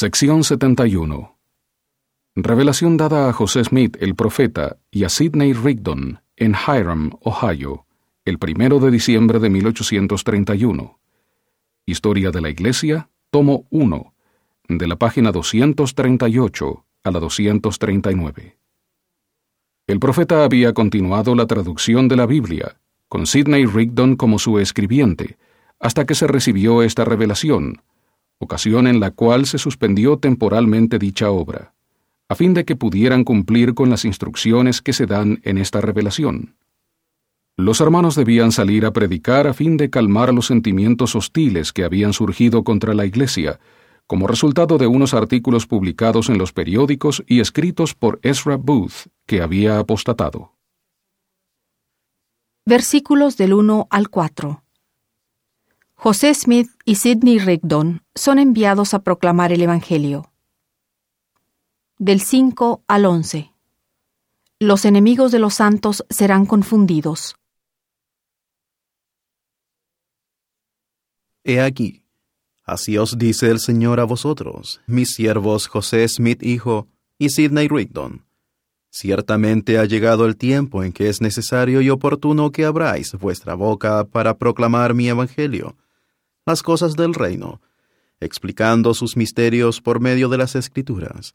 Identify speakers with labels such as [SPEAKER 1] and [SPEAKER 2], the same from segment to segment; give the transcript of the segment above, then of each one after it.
[SPEAKER 1] Sección 71. Revelación dada a José Smith, el profeta, y a Sidney Rigdon en Hiram, Ohio, el primero de diciembre de 1831. Historia de la Iglesia, tomo 1, de la página 238 a la 239. El profeta había continuado la traducción de la Biblia, con Sidney Rigdon como su escribiente, hasta que se recibió esta revelación, ocasión en la cual se suspendió temporalmente dicha obra a fin de que pudieran cumplir con las instrucciones que se dan en esta revelación. Los hermanos debían salir a predicar a fin de calmar los sentimientos hostiles que habían surgido contra la Iglesia, como resultado de unos artículos publicados en los periódicos y escritos por Ezra Booth, que había apostatado.
[SPEAKER 2] Versículos del 1 al 4. José Smith y Sidney Rigdon son enviados a proclamar el Evangelio del 5 al 11. Los enemigos de los santos serán confundidos.
[SPEAKER 3] He aquí, así os dice el Señor a vosotros, mis siervos José Smith hijo y Sidney Rigdon. Ciertamente ha llegado el tiempo en que es necesario y oportuno que abráis vuestra boca para proclamar mi evangelio, las cosas del reino, explicando sus misterios por medio de las escrituras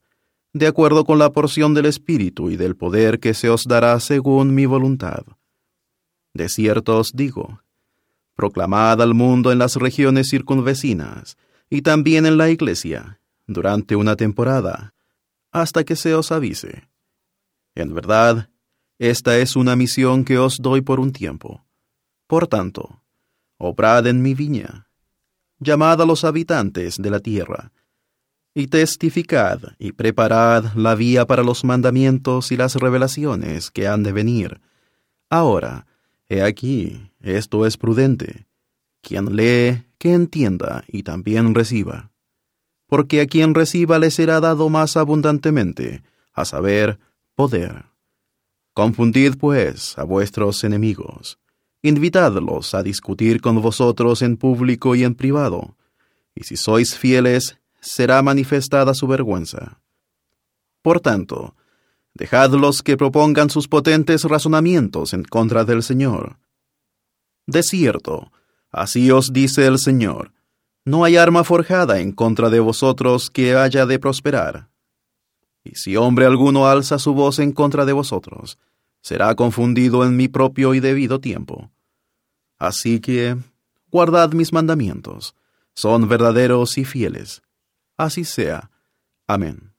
[SPEAKER 3] de acuerdo con la porción del Espíritu y del poder que se os dará según mi voluntad. De cierto os digo, proclamad al mundo en las regiones circunvecinas, y también en la iglesia, durante una temporada, hasta que se os avise. En verdad, esta es una misión que os doy por un tiempo. Por tanto, obrad en mi viña, llamad a los habitantes de la tierra, y testificad y preparad la vía para los mandamientos y las revelaciones que han de venir. Ahora, he aquí, esto es prudente. Quien lee, que entienda y también reciba. Porque a quien reciba le será dado más abundantemente, a saber, poder. Confundid, pues, a vuestros enemigos. Invitadlos a discutir con vosotros en público y en privado. Y si sois fieles, será manifestada su vergüenza. Por tanto, dejadlos que propongan sus potentes razonamientos en contra del Señor. De cierto, así os dice el Señor, no hay arma forjada en contra de vosotros que haya de prosperar. Y si hombre alguno alza su voz en contra de vosotros, será confundido en mi propio y debido tiempo. Así que, guardad mis mandamientos, son verdaderos y fieles así sea. Amén.